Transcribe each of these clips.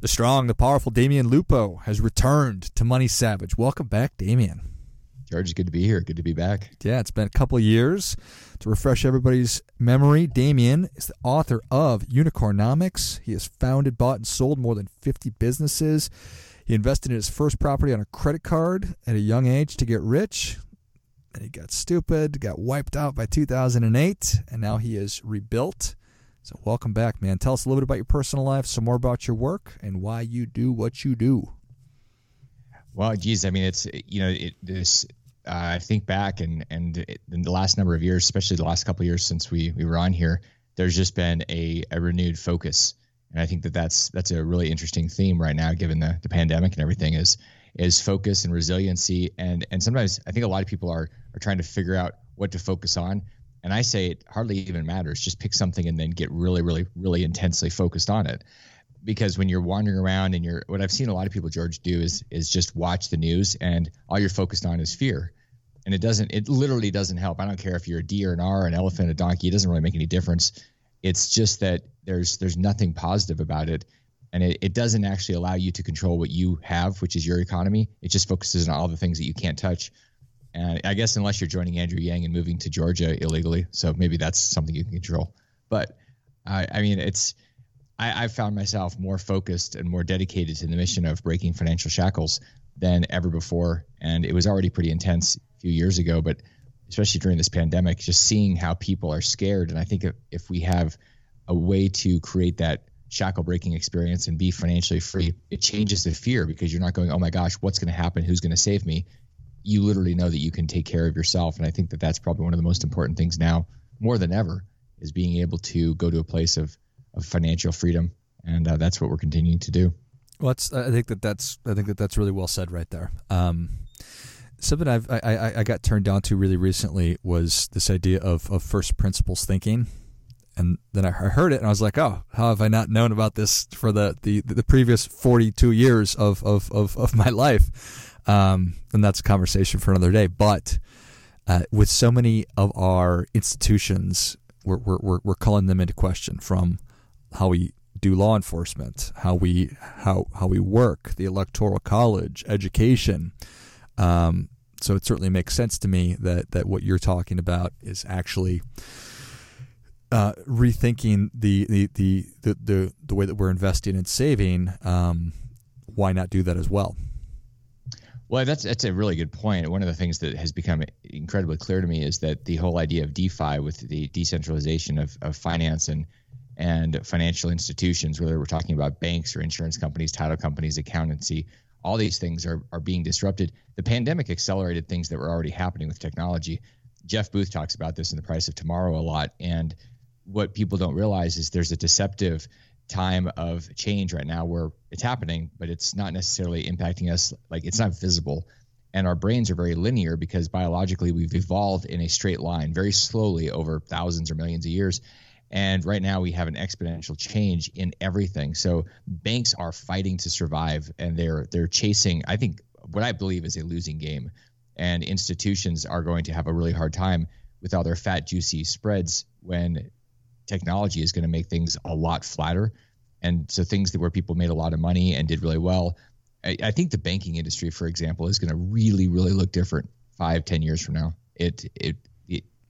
The strong, the powerful Damian Lupo has returned to Money Savage. Welcome back, Damian. George, is good to be here. Good to be back. Yeah, it's been a couple years. To refresh everybody's memory, Damian is the author of Unicornomics. He has founded, bought, and sold more than 50 businesses. He invested in his first property on a credit card at a young age to get rich. Then he got stupid, got wiped out by 2008, and now he is rebuilt. So, welcome back, man. Tell us a little bit about your personal life, some more about your work, and why you do what you do. Well, geez, I mean, it's you know, it, this. Uh, I think back and and in the last number of years, especially the last couple of years since we we were on here, there's just been a, a renewed focus, and I think that that's that's a really interesting theme right now, given the the pandemic and everything. Is is focus and resiliency, and and sometimes I think a lot of people are are trying to figure out what to focus on, and I say it hardly even matters. Just pick something and then get really, really, really intensely focused on it because when you're wandering around and you're what I've seen a lot of people George do is is just watch the news and all you're focused on is fear. And it doesn't it literally doesn't help. I don't care if you're a D or an R, an elephant, a donkey, it doesn't really make any difference. It's just that there's there's nothing positive about it. And it, it doesn't actually allow you to control what you have, which is your economy. It just focuses on all the things that you can't touch. And I guess unless you're joining Andrew Yang and moving to Georgia illegally, so maybe that's something you can control. But I, I mean, it's I, I found myself more focused and more dedicated to the mission of breaking financial shackles than ever before. And it was already pretty intense a few years ago, but especially during this pandemic, just seeing how people are scared. And I think if, if we have a way to create that shackle breaking experience and be financially free, it changes the fear because you're not going, oh my gosh, what's going to happen? Who's going to save me? You literally know that you can take care of yourself. And I think that that's probably one of the most important things now, more than ever, is being able to go to a place of of financial freedom, and uh, that's what we're continuing to do. Well, I think that that's I think that that's really well said right there. Um, something I've I, I got turned down to really recently was this idea of of first principles thinking, and then I heard it and I was like, oh, how have I not known about this for the the, the previous forty two years of of of, of my life? Um, and that's a conversation for another day. But uh, with so many of our institutions, we're, we're, we're calling them into question from how we do law enforcement, how we how how we work, the electoral college, education. Um, so it certainly makes sense to me that that what you're talking about is actually uh, rethinking the the, the the, the the way that we're investing and saving. Um, why not do that as well? Well, that's that's a really good point. One of the things that has become incredibly clear to me is that the whole idea of DeFi, with the decentralization of, of finance and and financial institutions, whether we're talking about banks or insurance companies, title companies, accountancy, all these things are, are being disrupted. The pandemic accelerated things that were already happening with technology. Jeff Booth talks about this in The Price of Tomorrow a lot. And what people don't realize is there's a deceptive time of change right now where it's happening, but it's not necessarily impacting us. Like it's not visible. And our brains are very linear because biologically we've evolved in a straight line very slowly over thousands or millions of years. And right now we have an exponential change in everything. So banks are fighting to survive and they're they're chasing I think what I believe is a losing game. And institutions are going to have a really hard time with all their fat juicy spreads when technology is going to make things a lot flatter. And so things that where people made a lot of money and did really well. I, I think the banking industry, for example, is going to really, really look different five, ten years from now. It it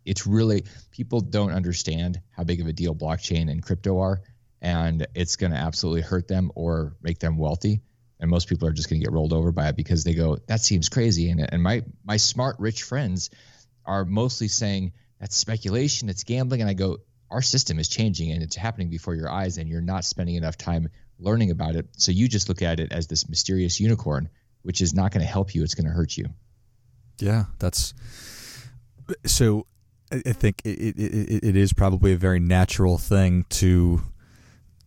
it's really people don't understand how big of a deal blockchain and crypto are, and it's going to absolutely hurt them or make them wealthy. And most people are just going to get rolled over by it because they go, "That seems crazy." And and my my smart rich friends are mostly saying that's speculation, it's gambling, and I go, our system is changing and it's happening before your eyes, and you're not spending enough time learning about it. So you just look at it as this mysterious unicorn, which is not going to help you; it's going to hurt you. Yeah, that's so I think it, it, it is probably a very natural thing to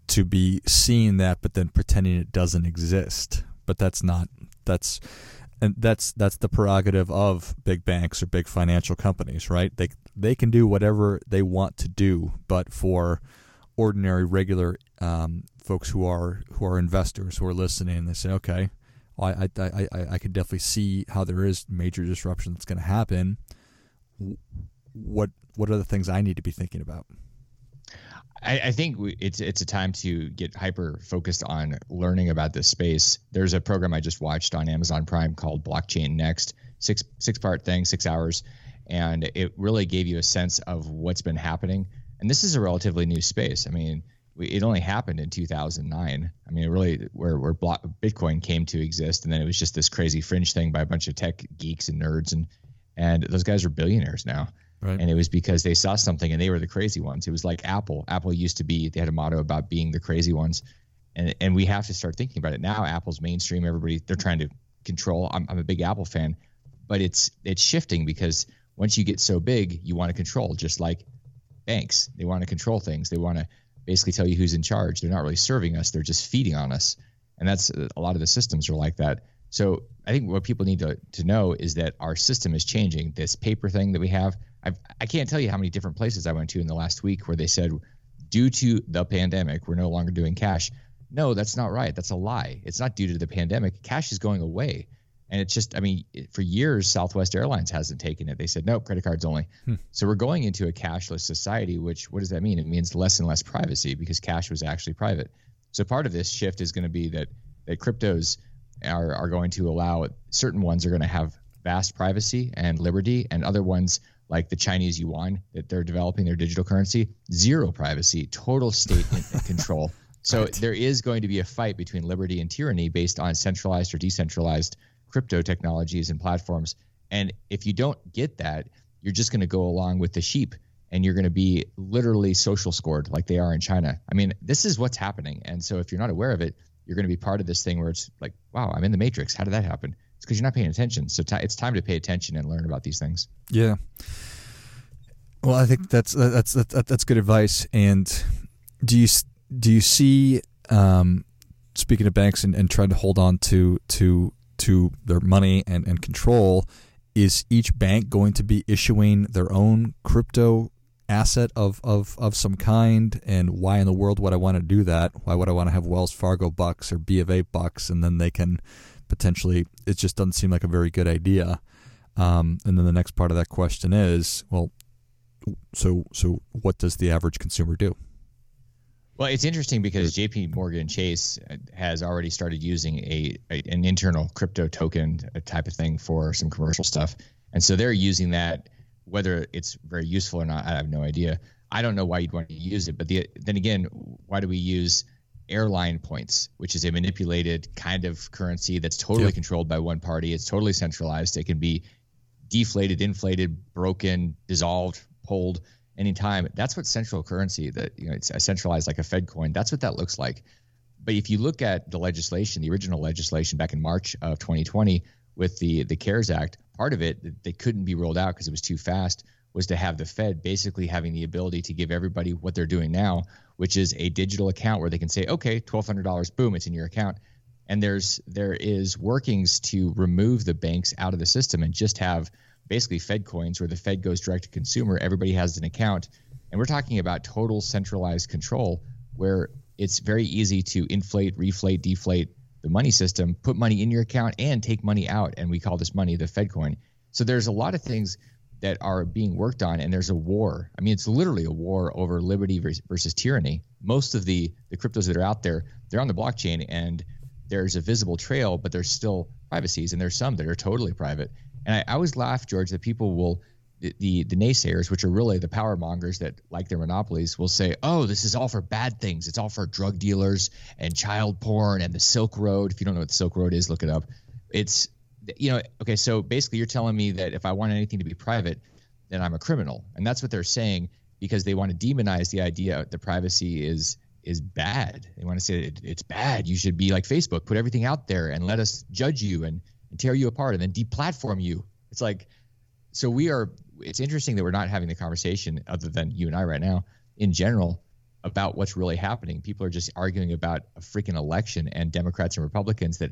to be seeing that, but then pretending it doesn't exist. But that's not that's and that's that's the prerogative of big banks or big financial companies, right? They they can do whatever they want to do, but for ordinary, regular um, folks who are who are investors who are listening, they say, okay, well, I, I I I could definitely see how there is major disruption that's going to happen. What what are the things I need to be thinking about? I, I think it's it's a time to get hyper focused on learning about this space. There's a program I just watched on Amazon Prime called Blockchain Next, six six part thing, six hours, and it really gave you a sense of what's been happening. And this is a relatively new space. I mean, we, it only happened in 2009. I mean, really where where block, Bitcoin came to exist, and then it was just this crazy fringe thing by a bunch of tech geeks and nerds, and and those guys are billionaires now. Right. And it was because they saw something and they were the crazy ones. It was like Apple. Apple used to be, they had a motto about being the crazy ones. And, and we have to start thinking about it now. Apple's mainstream, everybody, they're trying to control. I'm, I'm a big Apple fan, but it's, it's shifting because once you get so big, you want to control, just like banks. They want to control things. They want to basically tell you who's in charge. They're not really serving us, they're just feeding on us. And that's a lot of the systems are like that. So I think what people need to, to know is that our system is changing. This paper thing that we have, I've, I can't tell you how many different places I went to in the last week where they said, due to the pandemic, we're no longer doing cash. No, that's not right. That's a lie. It's not due to the pandemic. Cash is going away. And it's just, I mean, for years, Southwest Airlines hasn't taken it. They said, nope, credit cards only. Hmm. So we're going into a cashless society, which, what does that mean? It means less and less privacy because cash was actually private. So part of this shift is going to be that, that cryptos are, are going to allow certain ones are going to have vast privacy and liberty, and other ones like the Chinese yuan that they're developing their digital currency, zero privacy, total state control. So right. there is going to be a fight between liberty and tyranny based on centralized or decentralized crypto technologies and platforms. And if you don't get that, you're just going to go along with the sheep and you're going to be literally social scored like they are in China. I mean, this is what's happening. And so if you're not aware of it, you're going to be part of this thing where it's like, wow, I'm in the matrix. How did that happen? It's because you're not paying attention. So t- it's time to pay attention and learn about these things. Yeah. Well, I think that's that's that's, that's good advice. And do you do you see um, speaking of banks and, and trying to hold on to to to their money and, and control? Is each bank going to be issuing their own crypto asset of, of, of some kind? And why in the world would I want to do that? Why would I want to have Wells Fargo bucks or B of A bucks and then they can potentially it just doesn't seem like a very good idea. Um, and then the next part of that question is, well, so so what does the average consumer do? Well, it's interesting because J.P. Morgan Chase has already started using a, a, an internal crypto token type of thing for some commercial stuff, and so they're using that. Whether it's very useful or not, I have no idea. I don't know why you'd want to use it, but the, then again, why do we use airline points, which is a manipulated kind of currency that's totally yep. controlled by one party. It's totally centralized. It can be deflated, inflated, broken, dissolved, pulled anytime. That's what central currency that you know it's centralized like a Fed coin. That's what that looks like. But if you look at the legislation, the original legislation back in March of 2020 with the the CARES Act, part of it that they couldn't be rolled out because it was too fast was to have the Fed basically having the ability to give everybody what they're doing now, which is a digital account where they can say, okay, twelve hundred dollars, boom, it's in your account. And there's there is workings to remove the banks out of the system and just have basically Fed coins where the Fed goes direct to consumer. Everybody has an account, and we're talking about total centralized control where it's very easy to inflate, reflate, deflate the money system, put money in your account, and take money out. And we call this money the Fed coin. So there's a lot of things that are being worked on and there's a war i mean it's literally a war over liberty versus, tyranny most of the the cryptos that are out there they're on the blockchain and there's a visible trail but there's still privacies and there's some that are totally private and i, I always laugh george that people will the, the, naysayers which are really the power mongers that like their monopolies will say oh this is all for bad things it's all for drug dealers and child porn and the silk road if you don't know what the silk road is look it up it's you know, okay, so basically you're telling me that if I want anything to be private, then I'm a criminal. And that's what they're saying because they want to demonize the idea that privacy is is bad. They want to say it, it's bad. You should be like Facebook, put everything out there and let us judge you and, and tear you apart and then deplatform you. It's like so we are it's interesting that we're not having the conversation other than you and I right now in general about what's really happening. People are just arguing about a freaking election and Democrats and Republicans that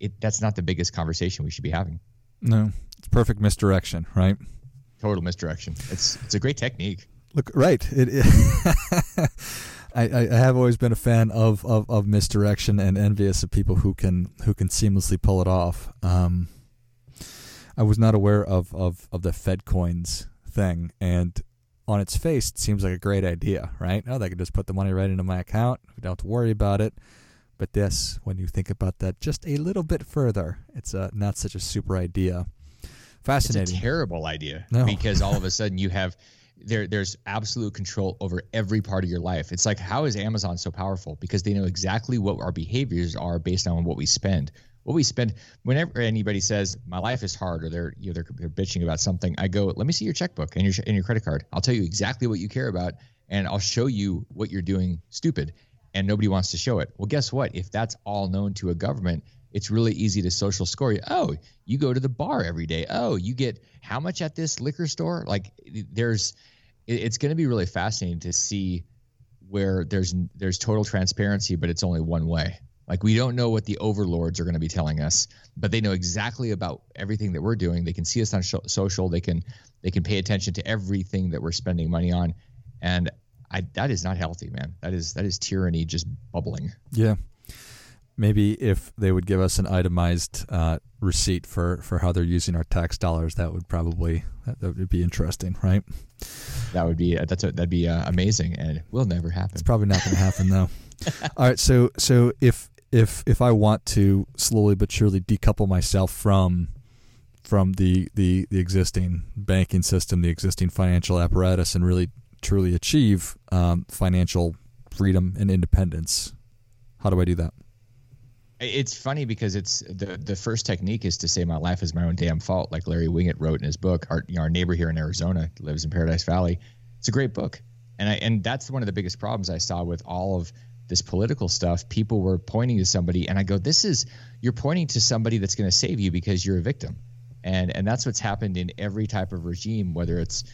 it, that's not the biggest conversation we should be having. No, it's perfect misdirection, right? Total misdirection. It's it's a great technique. Look, right. It, it I, I have always been a fan of, of, of misdirection and envious of people who can who can seamlessly pull it off. Um, I was not aware of, of, of the Fed coins thing, and on its face, it seems like a great idea, right? Oh, they could just put the money right into my account. We don't have to worry about it. But this, when you think about that just a little bit further, it's uh, not such a super idea. Fascinating. It's a terrible idea no. because all of a sudden you have there there's absolute control over every part of your life. It's like how is Amazon so powerful? Because they know exactly what our behaviors are based on what we spend. What we spend whenever anybody says my life is hard or they're you know they're, they're bitching about something, I go, "Let me see your checkbook and your and your credit card. I'll tell you exactly what you care about and I'll show you what you're doing stupid." And nobody wants to show it. Well, guess what? If that's all known to a government, it's really easy to social score you. Oh, you go to the bar every day. Oh, you get how much at this liquor store? Like there's, it's going to be really fascinating to see where there's there's total transparency, but it's only one way. Like we don't know what the overlords are going to be telling us, but they know exactly about everything that we're doing. They can see us on sh- social. They can they can pay attention to everything that we're spending money on, and I that is not healthy, man. That is that is tyranny just bubbling. Yeah, maybe if they would give us an itemized uh, receipt for, for how they're using our tax dollars, that would probably that, that would be interesting, right? That would be that's a, that'd be uh, amazing, and it will never happen. It's probably not going to happen though. All right, so so if if if I want to slowly but surely decouple myself from from the the the existing banking system, the existing financial apparatus, and really truly achieve um, financial freedom and independence, how do I do that? It's funny because it's the the first technique is to say my life is my own damn fault, like Larry Winget wrote in his book. Our you know, our neighbor here in Arizona lives in Paradise Valley. It's a great book, and I and that's one of the biggest problems I saw with all of this political stuff. People were pointing to somebody, and I go, "This is you're pointing to somebody that's going to save you because you're a victim," and and that's what's happened in every type of regime, whether it's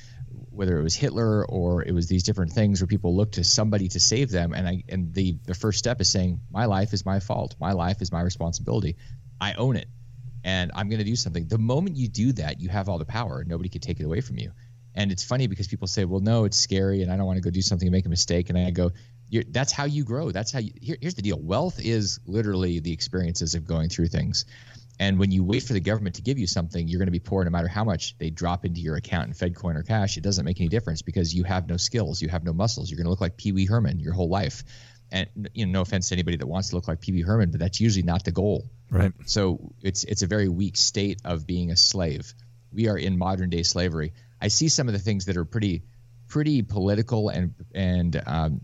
whether it was Hitler or it was these different things where people look to somebody to save them. And I and the the first step is saying, my life is my fault. My life is my responsibility. I own it, and I'm going to do something. The moment you do that, you have all the power. Nobody can take it away from you. And it's funny because people say, well, no, it's scary, and I don't want to go do something and make a mistake. And I go, that's how you grow. That's how you. Here, here's the deal. Wealth is literally the experiences of going through things. And when you wait for the government to give you something, you're going to be poor no matter how much they drop into your account in FedCoin or cash. It doesn't make any difference because you have no skills, you have no muscles. You're going to look like Pee Wee Herman your whole life. And you know, no offense to anybody that wants to look like Pee Wee Herman, but that's usually not the goal. Right. So it's it's a very weak state of being a slave. We are in modern day slavery. I see some of the things that are pretty pretty political and and um,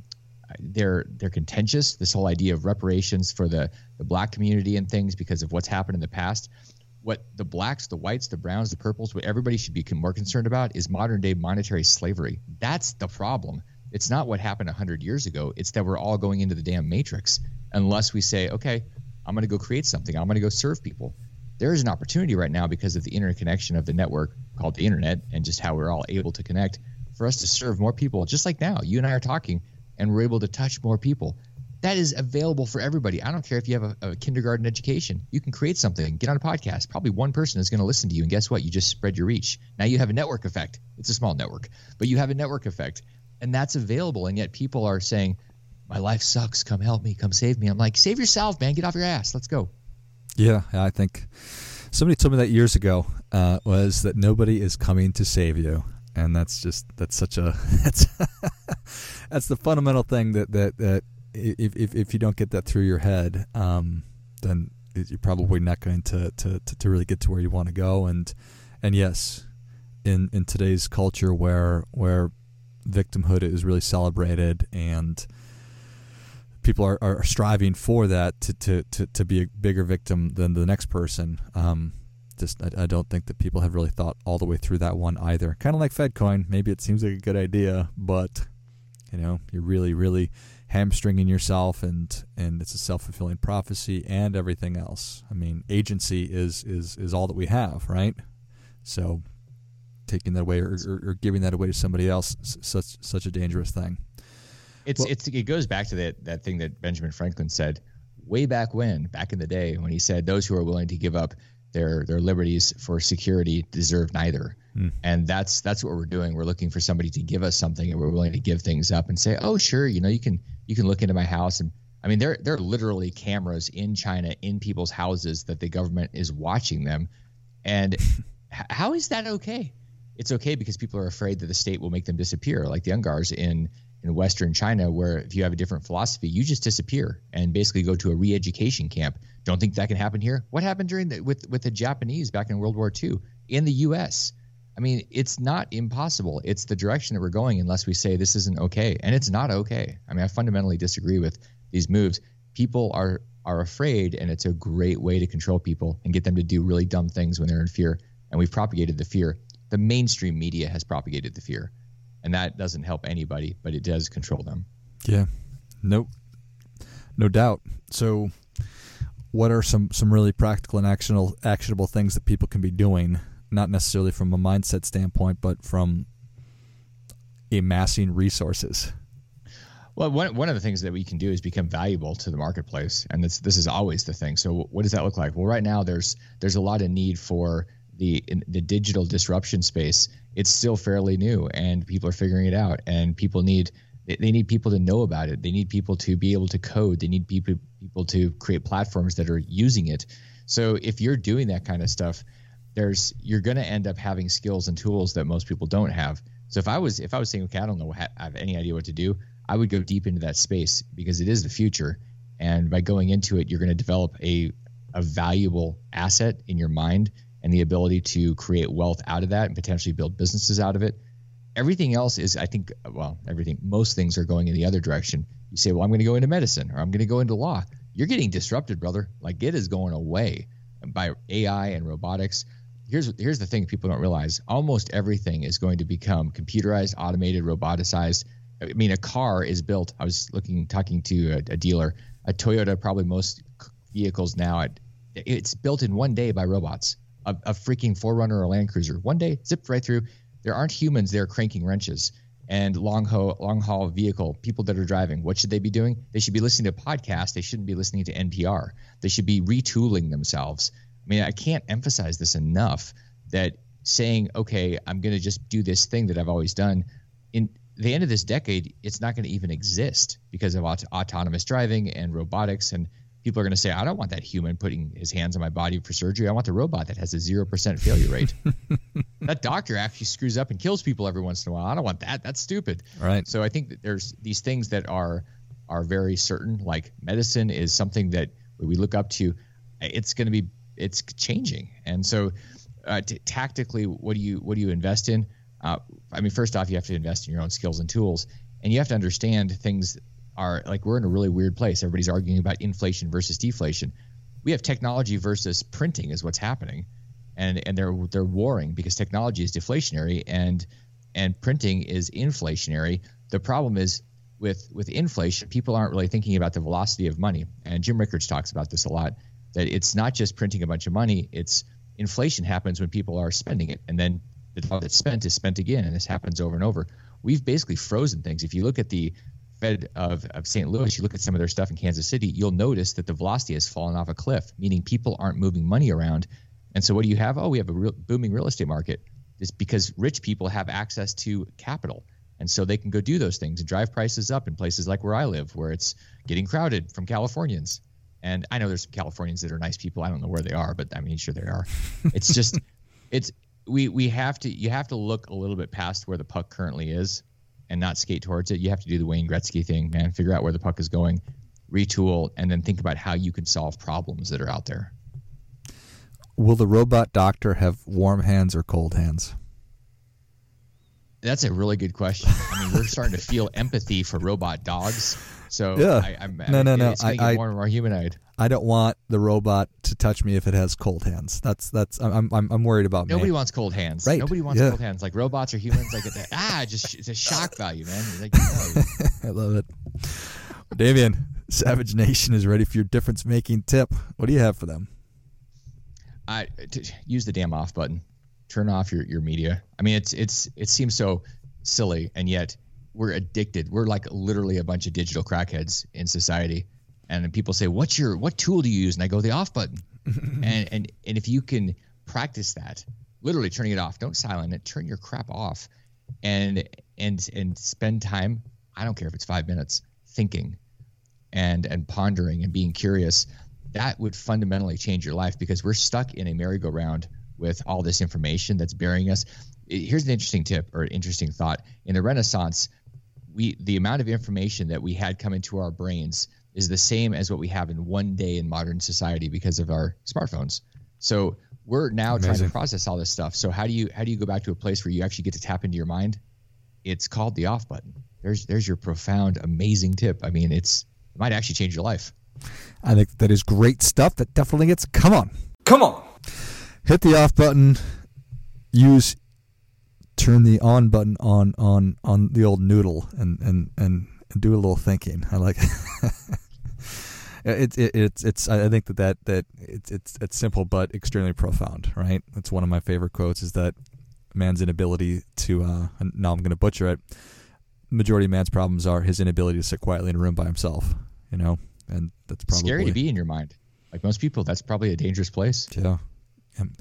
they're they're contentious. This whole idea of reparations for the the black community and things because of what's happened in the past. What the blacks, the whites, the browns, the purples, what everybody should be more concerned about is modern day monetary slavery. That's the problem. It's not what happened 100 years ago. It's that we're all going into the damn matrix unless we say, okay, I'm going to go create something. I'm going to go serve people. There is an opportunity right now because of the interconnection of the network called the internet and just how we're all able to connect for us to serve more people. Just like now, you and I are talking and we're able to touch more people. That is available for everybody. I don't care if you have a, a kindergarten education. You can create something, get on a podcast. Probably one person is going to listen to you, and guess what? You just spread your reach. Now you have a network effect. It's a small network, but you have a network effect, and that's available. And yet people are saying, "My life sucks. Come help me. Come save me." I'm like, "Save yourself, man. Get off your ass. Let's go." Yeah, I think somebody told me that years ago uh, was that nobody is coming to save you and that's just that's such a that's that's the fundamental thing that that that if if, if you don't get that through your head, um, then you're probably not going to, to, to, to really get to where you want to go. And and yes, in in today's culture where where victimhood is really celebrated and people are, are striving for that to, to, to, to be a bigger victim than the next person. Um, just I, I, don't think that people have really thought all the way through that one either. Kind of like FedCoin, maybe it seems like a good idea, but you know you're really really hamstringing yourself, and and it's a self fulfilling prophecy and everything else. I mean, agency is is is all that we have, right? So taking that away or, or, or giving that away to somebody else such such a dangerous thing. It's well, it's it goes back to that that thing that Benjamin Franklin said way back when, back in the day, when he said those who are willing to give up their their liberties for security deserve neither. Mm. And that's that's what we're doing. We're looking for somebody to give us something, and we're willing to give things up and say, oh sure, you know you can you can look into my house and I mean, there there are literally cameras in China in people's houses that the government is watching them, and how is that okay? It's okay because people are afraid that the state will make them disappear, like the Uyghurs in in Western China, where if you have a different philosophy, you just disappear and basically go to a re-education camp. Don't think that can happen here. What happened during the with with the Japanese back in World War II in the U.S. I mean, it's not impossible. It's the direction that we're going unless we say this isn't okay, and it's not okay. I mean, I fundamentally disagree with these moves. People are are afraid, and it's a great way to control people and get them to do really dumb things when they're in fear. And we've propagated the fear. The mainstream media has propagated the fear and that doesn't help anybody, but it does control them. Yeah, no, no doubt. So, what are some some really practical and actionable actionable things that people can be doing? Not necessarily from a mindset standpoint, but from amassing resources. Well, one, one of the things that we can do is become valuable to the marketplace, and this this is always the thing. So, what does that look like? Well, right now there's there's a lot of need for the the digital disruption space, it's still fairly new, and people are figuring it out. And people need they need people to know about it. They need people to be able to code. They need people people to create platforms that are using it. So if you're doing that kind of stuff, there's you're going to end up having skills and tools that most people don't have. So if I was if I was saying, okay, I don't know, I have any idea what to do, I would go deep into that space because it is the future. And by going into it, you're going to develop a a valuable asset in your mind and the ability to create wealth out of that and potentially build businesses out of it. Everything else is, I think, well, everything, most things are going in the other direction. You say, well, I'm going to go into medicine or I'm going to go into law. You're getting disrupted, brother. Like it is going away by AI and robotics. Here's here's the thing people don't realize. Almost everything is going to become computerized, automated, roboticized. I mean, a car is built. I was looking, talking to a, a dealer. A Toyota, probably most vehicles now, it's built in one day by robots a, a freaking 4Runner or Land Cruiser. One day, zipped right through. There aren't humans there cranking wrenches. And long haul, long haul vehicle, people that are driving, what should they be doing? They should be listening to podcasts. They shouldn't be listening to NPR. They should be retooling themselves. I mean, I can't emphasize this enough that saying, okay, I'm going to just do this thing that I've always done. In the end of this decade, it's not going to even exist because of aut- autonomous driving and robotics and people are going to say, I don't want that human putting his hands on my body for surgery. I want the robot that has a 0% failure rate. that doctor actually screws up and kills people every once in a while. I don't want that. That's stupid. Right. So I think that there's these things that are are very certain. Like medicine is something that we look up to. It's going to be it's changing. And so uh, t- tactically, what do you what do you invest in? Uh, I mean, first off, you have to invest in your own skills and tools, and you have to understand things are like we're in a really weird place. Everybody's arguing about inflation versus deflation. We have technology versus printing is what's happening, and and they're they're warring because technology is deflationary and and printing is inflationary. The problem is with with inflation, people aren't really thinking about the velocity of money. And Jim Rickards talks about this a lot. That it's not just printing a bunch of money. It's inflation happens when people are spending it, and then the dollar that's spent is spent again, and this happens over and over. We've basically frozen things. If you look at the Fed of, of St. Louis, you look at some of their stuff in Kansas City, you'll notice that the velocity has fallen off a cliff, meaning people aren't moving money around. And so what do you have? Oh, we have a real, booming real estate market. It's because rich people have access to capital. And so they can go do those things and drive prices up in places like where I live, where it's getting crowded from Californians. And I know there's some Californians that are nice people. I don't know where they are, but I mean, sure they are. It's just, it's, we, we have to, you have to look a little bit past where the puck currently is and not skate towards it. You have to do the Wayne Gretzky thing, man. Figure out where the puck is going, retool, and then think about how you can solve problems that are out there. Will the robot doctor have warm hands or cold hands? That's a really good question. I mean, we're starting to feel empathy for robot dogs. So yeah, I, I'm, no, no, no. It's I, I, more and more humanoid. I don't want the robot to touch me if it has cold hands. That's that's I'm I'm, I'm worried about Nobody me. wants cold hands. Right. Nobody wants yeah. cold hands. Like robots or humans, like that. ah, just it's a shock value, man. Like, I love it. Damian, Savage Nation is ready for your difference making tip. What do you have for them? I t- use the damn off button. Turn off your, your media. I mean, it's it's it seems so silly, and yet we're addicted. We're like literally a bunch of digital crackheads in society And people say, "What's your what tool do you use?" And I go, "The off button." and and and if you can practice that, literally turning it off, don't silent it, turn your crap off, and and and spend time. I don't care if it's five minutes thinking, and and pondering and being curious. That would fundamentally change your life because we're stuck in a merry-go-round with all this information that's burying us. Here's an interesting tip or interesting thought. In the Renaissance, we the amount of information that we had come into our brains is the same as what we have in one day in modern society because of our smartphones. So we're now Amazing. trying to process all this stuff. So how do you how do you go back to a place where you actually get to tap into your mind? It's called the off button. There's there's your profound, amazing tip. I mean, it's it might actually change your life. I think that is great stuff. That definitely gets. Come on, come on. Hit the off button. Use turn the on button on on on the old noodle and and and do a little thinking. I like it. it, it, it's it's I think that that that it's it's it's simple but extremely profound, right? That's one of my favorite quotes is that man's inability to uh now I'm going to butcher it. Majority of man's problems are his inability to sit quietly in a room by himself, you know? And that's probably scary to be in your mind. Like most people, that's probably a dangerous place. Yeah. Am,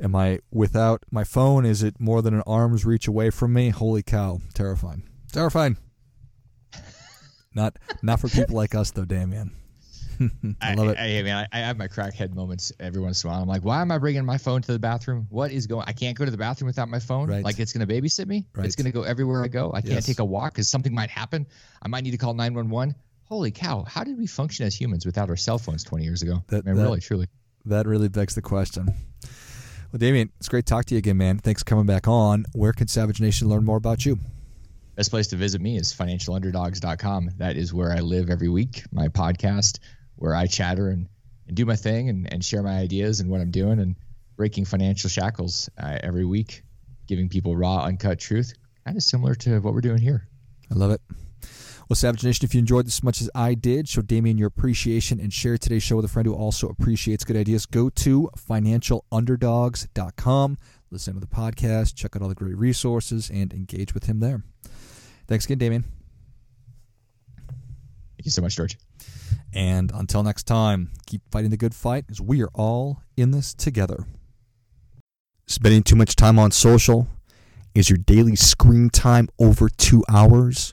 am I without my phone? Is it more than an arm's reach away from me? Holy cow, terrifying, terrifying. not not for people like us though, Damian. I love it. I, I mean, I, I, have my crackhead moments every once in a while. I'm like, why am I bringing my phone to the bathroom? What is going? I can't go to the bathroom without my phone. Right. Like it's going to babysit me. Right. It's going to go everywhere I go. I can't take a walk because something might happen. I might need to call 911. Holy cow! How did we function as humans without our cell phones 20 years ago? That, I mean, that, really, truly. That really begs the question. Well, Damien, it's great to talk to you again, man. Thanks for coming back on. Where can Savage Nation learn more about you? Best place to visit me is financialunderdogs.com. That is where I live every week, my podcast, where I chatter and, and do my thing and, and share my ideas and what I'm doing and breaking financial shackles uh, every week, giving people raw, uncut truth, kind of similar to what we're doing here. I love it. Well, Savage Nation, if you enjoyed this as much as I did, show Damien your appreciation and share today's show with a friend who also appreciates good ideas. Go to financialunderdogs.com, listen to the podcast, check out all the great resources, and engage with him there. Thanks again, Damien. Thank you so much, George. And until next time, keep fighting the good fight as we are all in this together. Spending too much time on social? Is your daily screen time over two hours?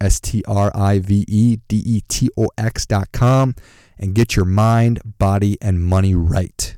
S T R I V E D E T O X dot com, and get your mind, body, and money right.